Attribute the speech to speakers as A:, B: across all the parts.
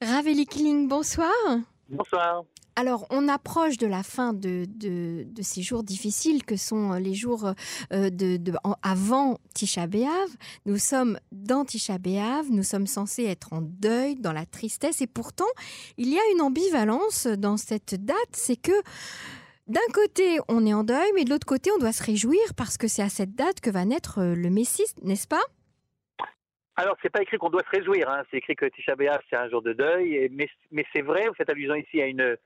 A: Raveli Kling, bonsoir.
B: Bonsoir.
A: Alors, on approche de la fin de, de, ces jours difficiles que sont les jours euh, de, avant Tisha B'Av. Nous sommes dans Tisha B'Av, nous sommes censés être en deuil, dans la tristesse, et pourtant, il y a une ambivalence dans cette date, c'est que d'un côté, on est en deuil, mais de l'autre côté, on doit se réjouir parce que c'est à cette date que va naître le Messie, n'est-ce pas?
B: Alors, c'est pas écrit qu'on doit se réjouir, hein. c'est écrit que Tisha B'Av, c'est un jour de deuil, mais, c'est vrai, vous faites allusion ici à une, euh,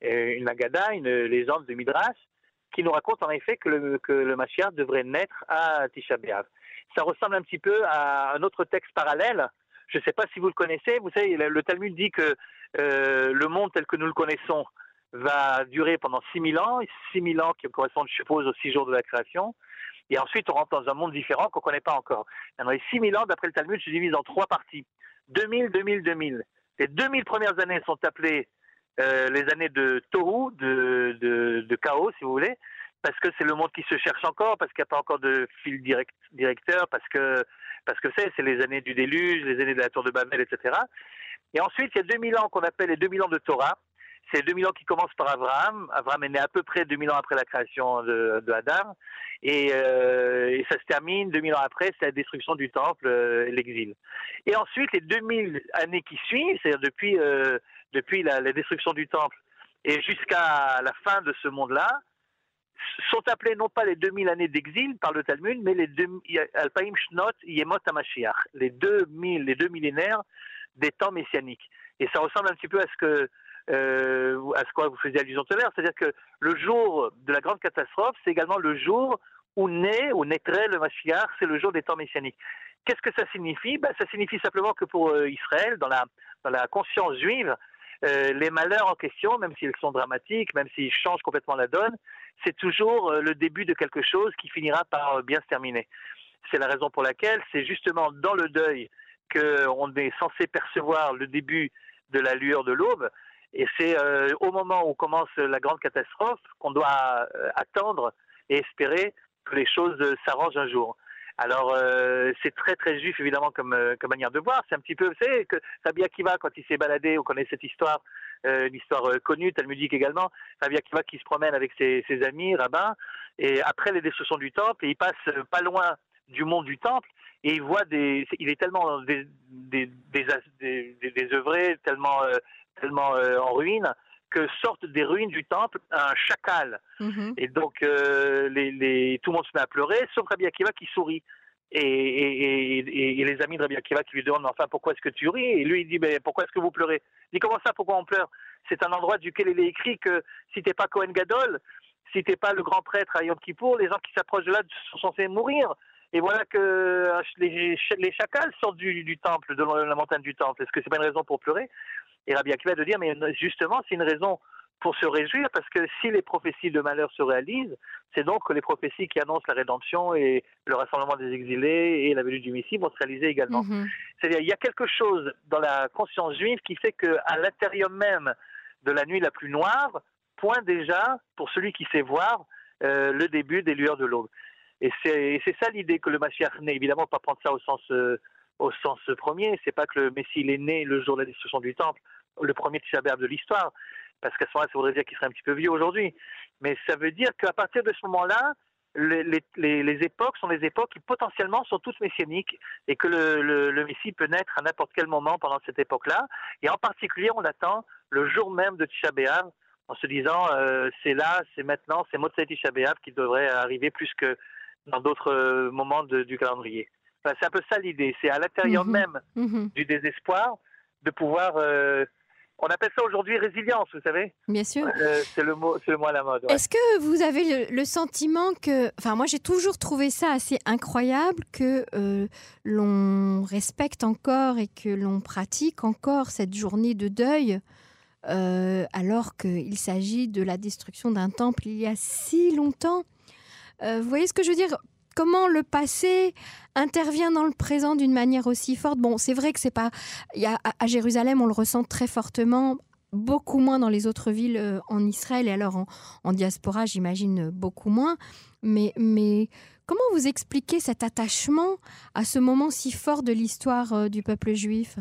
B: une une légende de Midrash, qui nous raconte en effet que le, que Mashiach devrait naître à Tisha. Ça ressemble un petit peu à un autre texte parallèle, je ne sais pas si vous le connaissez, vous savez, le, Talmud dit que euh, le monde tel que nous le connaissons va durer pendant 6000 ans, 6000 ans qui correspondent, je suppose, aux 6 jours de la création, et ensuite, on rentre dans un monde différent qu'on ne connaît pas encore. Dans les 6000 ans, d'après le Talmud, se divise en trois parties. 2000, 2000, 2000. Les 2000 premières années sont appelées euh, les années de Tohu, de, chaos, si vous voulez, parce que c'est le monde qui se cherche encore, parce qu'il n'y a pas encore de fil direct, directeur, parce que parce que c'est les années du déluge, les années de la tour de Babel, etc. Et ensuite, il y a 2000 ans qu'on appelle les 2000 ans de Torah, c'est 2000 ans qui commencent par Abraham. Abraham est né à peu près 2000 ans après la création de, Adam. Euh, et, ça se termine 2000 ans après, c'est la destruction du temple, euh, l'exil. Et ensuite, les 2000 années qui suivent, c'est-à-dire depuis, euh, depuis la, destruction du temple et jusqu'à la fin de ce monde-là, sont appelées non pas les 2000 années d'exil par le Talmud, mais les Shnot Yemot HaMashiach, les 2000, les deux millénaires des temps messianiques. Et ça ressemble un petit peu à ce que euh, à ce quoi vous faisiez allusion tout à l'heure, c'est-à-dire que le jour de la grande catastrophe, c'est également le jour où naît, où naîtrait le Mashiach, c'est le jour des temps messianiques. Qu'est-ce que ça signifie? Ben, Ça signifie simplement que pour euh, Israël, dans la, conscience juive, euh, les malheurs en question, même s'ils sont dramatiques, même s'ils changent complètement la donne, c'est toujours le début de quelque chose qui finira par bien se terminer. C'est la raison pour laquelle c'est justement dans le deuil qu'on est censé percevoir le début de la lueur de l'aube, et c'est euh, au moment où commence la grande catastrophe qu'on doit euh, attendre et espérer que les choses euh, s'arrangent un jour. Alors c'est très très juif évidemment comme, comme manière de voir. C'est un petit peu, vous savez, que Rabbi Akiva quand il s'est baladé, on connaît cette histoire, une histoire connue, talmudique également. Rabbi Akiva qui se promène avec ses, amis rabbins et après les destructions du temple, il passe pas loin du monde du temple et il voit des, il est tellement des, des, désœuvré, tellement tellement euh, en ruine que sortent des ruines du temple un chacal. Mhm. Et donc, euh, les, les, tout le monde se met à pleurer, sauf Rabbi Akiva qui sourit. Et, et, et, les amis de Rabbi Akiva qui lui demandent enfin pourquoi est-ce que tu ris? Et lui il dit mais pourquoi est-ce que vous pleurez? Il dit comment ça pourquoi on pleure? C'est un endroit duquel il est écrit que si t'es pas Cohen Gadol, si t'es pas le grand prêtre à Yom Kippour, les gens qui s'approchent de là sont censés mourir. Et voilà que euh, les, les chacals sortent du, du temple, de la montagne du temple. Est-ce que c'est pas une raison pour pleurer? Et Rabbi Akiva de dire, mais justement, c'est une raison pour se réjouir, parce que si les prophéties de malheur se réalisent, c'est donc que les prophéties qui annoncent la rédemption et le rassemblement des exilés et la venue du Messie vont se réaliser également. Mhm. C'est-à-dire, il y a quelque chose dans la conscience juive qui fait qu'à l'intérieur même de la nuit la plus noire, point déjà, pour celui qui sait voir, euh, le début des lueurs de l'aube. Et c'est ça l'idée que le Mashiach n'est évidemment pas prendre ça au sens euh, au sens premier. C'est pas que le Messie est né le jour de la destruction du temple, le premier Tisha de l'histoire, parce qu'à ce moment-là, ça voudrait dire qu'il serait un petit peu vieux aujourd'hui. Mais ça veut dire qu'à partir de ce moment-là, les, les, les, époques sont des époques qui potentiellement sont toutes messianiques et que le, le, le Messie peut naître à n'importe quel moment pendant cette époque-là. Et en particulier, on attend le jour même de Tisha B'Av en se disant euh, c'est là, c'est maintenant, c'est Motzei Tisha B'Av qui devrait arriver plus que dans d'autres euh, moments de, du calendrier c'est un peu ça l'idée. C'est à l'intérieur mhm. même mhm. du désespoir de pouvoir. Euh, on appelle ça aujourd'hui résilience, vous savez.
A: Bien sûr.
B: Euh, c'est le mot, c'est le mot à la mode.
A: Est-ce que vous avez le, sentiment que, enfin, moi j'ai toujours trouvé ça assez incroyable que euh, l'on respecte encore et que l'on pratique encore cette journée de deuil. alors qu'il s'agit de la destruction d'un temple il y a si longtemps. vous voyez ce que je veux dire? Comment le passé intervient dans le présent d'une manière aussi forte? Bon, c'est vrai que c'est pas. Y a, à Jérusalem, on le ressent très fortement, beaucoup moins dans les autres villes euh, en Israël et alors en, diaspora, j'imagine beaucoup moins. Mais, mais comment vous expliquez cet attachement à ce moment si fort de l'histoire euh, du peuple juif?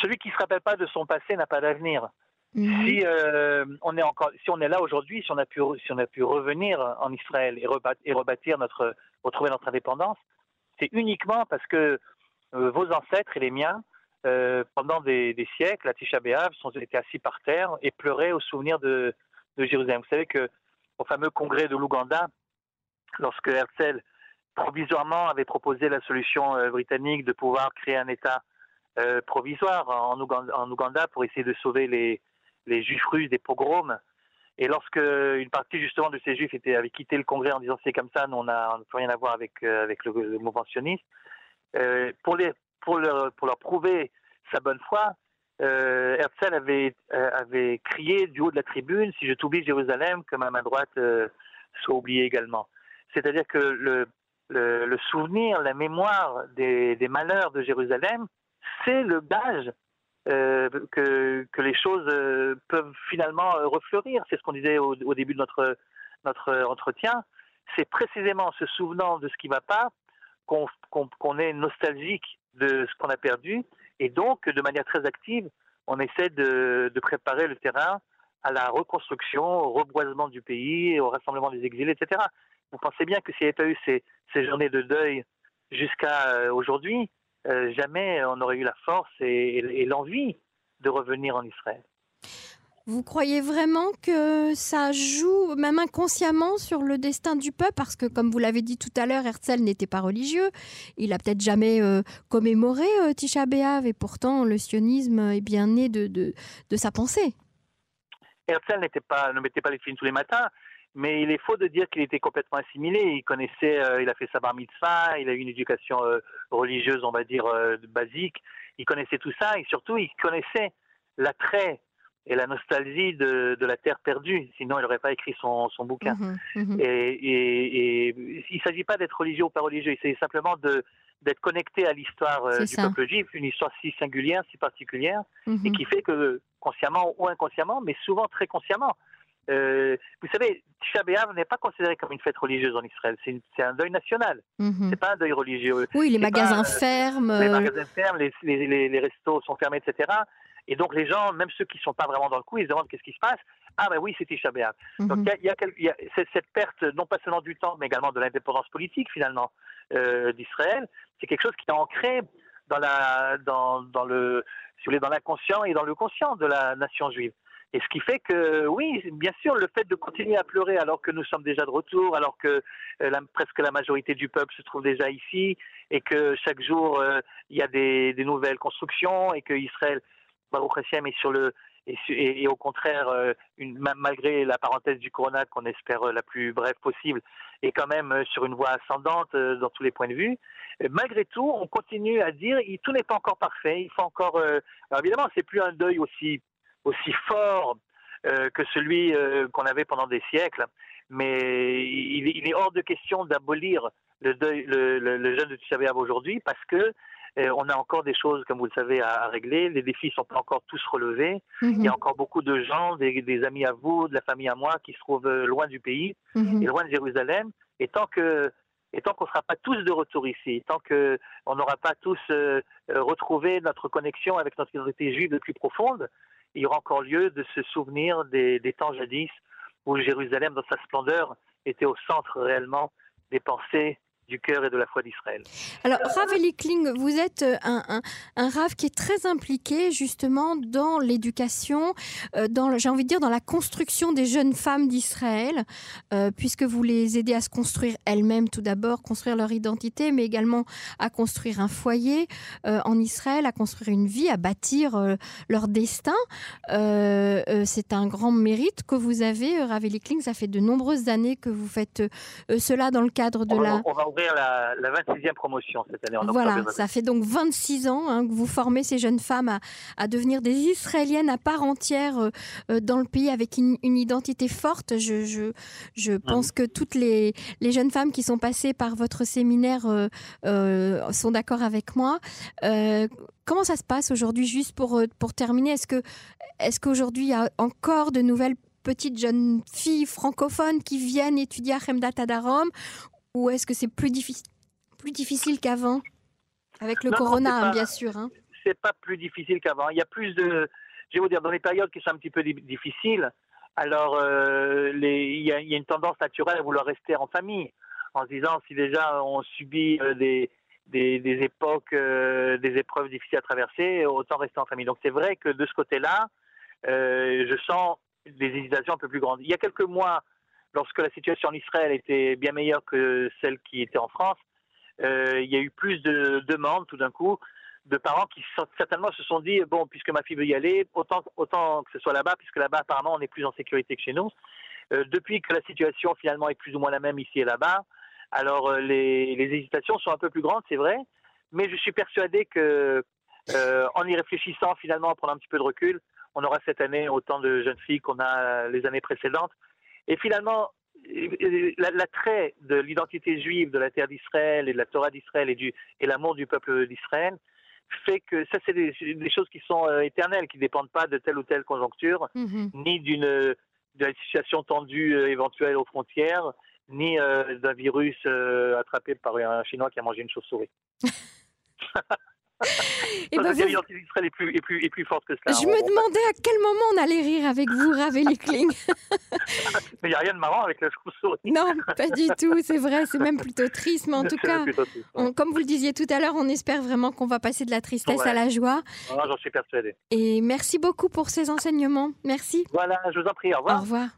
B: Celui qui ne se rappelle pas de son passé n'a pas d'avenir.
A: Mhm.
B: Si euh, on est encore, si on est là aujourd'hui, si on a pu, si on a pu revenir en Israël et, rebâtir notre, retrouver notre indépendance, c'est uniquement parce que euh, vos ancêtres et les miens, euh, pendant des, siècles, à Tisha B'Av, sont été assis par terre et pleuraient au souvenir de, Jérusalem. Vous savez que au fameux congrès de l'Ouganda, lorsque Herzl provisoirement avait proposé la solution britannique de pouvoir créer un État provisoire en Ouganda pour essayer de sauver les, les juifs russes des pogroms. Et lorsque une partie justement de ces juifs avait quitté le Congrès en disant c'est comme ça, nous on n'a plus rien à voir avec, euh, avec le, mouvement sioniste, euh, pour, leur, prouver sa bonne foi, euh, Herzl avait, crié du haut de la tribune si je t'oublie Jérusalem, que ma main droite soit oubliée également. C'est-à-dire que le, souvenir, la mémoire des, des malheurs de Jérusalem, c'est le gage euh, que, les choses euh, peuvent finalement euh, refleurir. C'est ce qu'on disait au, début de notre, entretien. C'est précisément en se souvenant de ce qui ne va pas qu'on est nostalgique de ce qu'on a perdu et donc de manière très active, on essaie de, préparer le terrain à la reconstruction, au reboisement du pays, au rassemblement des exilés, etc. Vous pensez bien que s'il n'y avait pas eu ces, journées de deuil jusqu'à aujourd'hui, euh, jamais on n'aurait eu la force et, et- et l'envie de revenir en Israël.
A: Vous croyez vraiment que ça joue, même inconsciemment, sur le destin du peuple? Parce que, comme vous l'avez dit tout à l'heure, Herzl n'était pas religieux. Il a peut-être jamais euh, commémoré euh, Tisha B'Av, et pourtant le sionisme est bien né de, de, de sa pensée.
B: Herzl n'était pas, ne mettait pas les films tous les matins, mais il est faux de dire qu'il était complètement assimilé. Il connaissait, euh, il a fait sa bar mitzvah, il a eu une éducation euh, religieuse, on va dire, euh, basique. Il connaissait tout ça et surtout, il connaissait l'attrait et la nostalgie de, de la terre perdue. Sinon, il n'aurait pas écrit son, son bouquin.
A: Mhm, mhm.
B: Et, et- et il ne s'agit pas d'être religieux ou pas religieux, il s'agit simplement de d'être connecté à l'histoire euh, du
A: ça.
B: peuple juif, une histoire si singulière, si particulière, et
A: Mhm.
B: qui fait que consciemment ou inconsciemment, mais souvent très consciemment, euh, vous savez, Tisha B'Av n'est pas considéré comme une fête religieuse en Israël, c'est un deuil national,
A: Mhm.
B: c'est pas un deuil religieux.
A: Oui, les
B: c'est pas,
A: magasins
B: euh,
A: ferment.
B: Les
A: euh,
B: magasins ferment, les, les, les- les restos sont fermés, etc. Et donc les gens, même ceux qui ne sont pas vraiment dans le coup, ils se demandent qu'est-ce qui se passe. Ah ben oui, c'est Tisha B'Av. Donc il y a, il y a quel- il y a cette, cette perte, non pas seulement du temps, mais également de l'indépendance politique finalement euh, d'Israël, c'est quelque chose qui est ancré dans la, dans, dans le, si vous voulez, dans l'inconscient et dans le conscient de la nation juive. Et ce qui fait que, oui, bien sûr, le fait de continuer à pleurer alors que nous sommes déjà de retour, alors que euh, presque la majorité du peuple se trouve déjà ici, et que chaque jour euh, il y a des, nouvelles constructions, et que Israël, Baruch Hashem, est sur le, et, au contraire, euh, malgré la parenthèse du corona qu'on espère la plus brève possible, est quand même sur une voie ascendante dans tous les points de vue. Malgré tout, on continue à dire tout n'est pas encore parfait. Il faut encore. alors évidemment, c'est plus un deuil aussi aussi fort euh, que celui euh, qu'on avait pendant des siècles, mais il, il est hors de question d'abolir le deuil, le, le, le jeûne de Tisha aujourd'hui parce que euh, on a encore des choses, comme vous le savez, à, à régler. Les défis sont pas encore tous relevés. Il y a
A: Mhm.
B: encore beaucoup de gens, des, des amis à vous, de la famille à moi, qui se trouvent loin du pays
A: Mhm.
B: et loin de Jérusalem. Et tant que et tant qu'on ne sera pas tous de retour ici, tant que on n'aura pas tous euh, retrouvé notre connexion avec notre identité juive le plus profonde, il y aura encore lieu de se souvenir des, des temps jadis où Jérusalem, dans sa splendeur, était au centre réellement des pensées du cœur et de la foi d'Israël.
A: Alors, Rav Elikling, vous êtes euh, un, un, un Rav qui est très impliqué justement dans l'éducation, euh, dans, j'ai envie de dire, dans la construction des jeunes femmes d'Israël, euh, puisque vous les aidez à se construire elles-mêmes tout d'abord, construire leur identité, mais également à construire un foyer euh, en Israël, à construire une vie, à bâtir leur destin. C'est un grand mérite que vous avez, Rav Elikling. Ça fait de nombreuses années que vous faites cela dans le cadre de
B: on,
A: la...
B: va, on va ouvrir la, la 26e promotion cette année en.
A: Voilà, ça fait donc 26 ans hein, que vous formez ces jeunes femmes à, à devenir des Israéliennes à part entière euh, euh, dans le pays avec une, une identité forte. Je, je, je pense que toutes les, les jeunes femmes qui sont passées par votre séminaire euh, euh, sont d'accord avec moi. Comment ça se passe aujourd'hui, juste pour, pour terminer? Est-ce que est-ce qu'aujourd'hui il y a encore de nouvelles petites jeunes filles francophones qui viennent étudier à Hemdat Adarom? Ou est-ce que c'est plus difficile, plus difficile qu'avant Avec le
B: Non,
A: corona, hein,
B: pas-
A: bien sûr. hein?
B: c'est pas plus difficile qu'avant. Il y a plus de, je vais vous dire, dans les périodes qui sont un petit peu difficiles, alors euh, les, il, y a, il, y a, une tendance naturelle à vouloir rester en famille, en se disant si déjà on subit euh, des, des, des, époques, euh, des épreuves difficiles à traverser, autant rester en famille. Donc c'est vrai que de ce côté-là, euh, je sens des hésitations un peu plus grandes. Il y a quelques mois, lorsque la situation en Israël était bien meilleure que celle qui était en France, euh, il y a eu plus de demandes tout d'un coup de parents qui certainement se sont dit bon puisque ma fille veut y aller autant que ce soit là-bas puisque là-bas apparemment on est plus en sécurité que chez nous. Euh, depuis que la situation finalement est plus ou moins la même ici et là-bas alors euh, les, les, hésitations sont un peu plus grandes c'est vrai mais je suis persuadé que en y réfléchissant finalement en prenant un petit peu de recul on aura cette année autant de jeunes filles qu'on a les années précédentes et finalement l'attrait de l'identité juive de la terre d'Israël et de la Torah d'Israël et, du, et l'amour du peuple d'Israël fait que ça, c'est des, des, choses qui sont euh, éternelles, qui ne dépendent pas de telle ou telle conjoncture, mm-hmm. ni d'une, situation tendue euh, éventuelle aux frontières, ni euh, d'un virus attrapé par un Chinois qui a mangé une chauve-souris. Et ben vous... est, plus, est, plus, est plus forte que cela.
A: Je me demandais à quel moment on allait rire avec vous, Ravelli Kling.
B: mais il n'y a rien de marrant avec la chauve-souris.
A: Non, pas du tout, c'est vrai, c'est même plutôt triste. Mais en tout cas, triste, on, comme vous le disiez tout à l'heure, on espère vraiment qu'on va passer de la tristesse ouais. à la joie.
B: Ah, J'en suis persuadé.
A: Et merci beaucoup pour ces enseignements. Merci.
B: Voilà, je vous en prie. Au revoir.
A: Au revoir.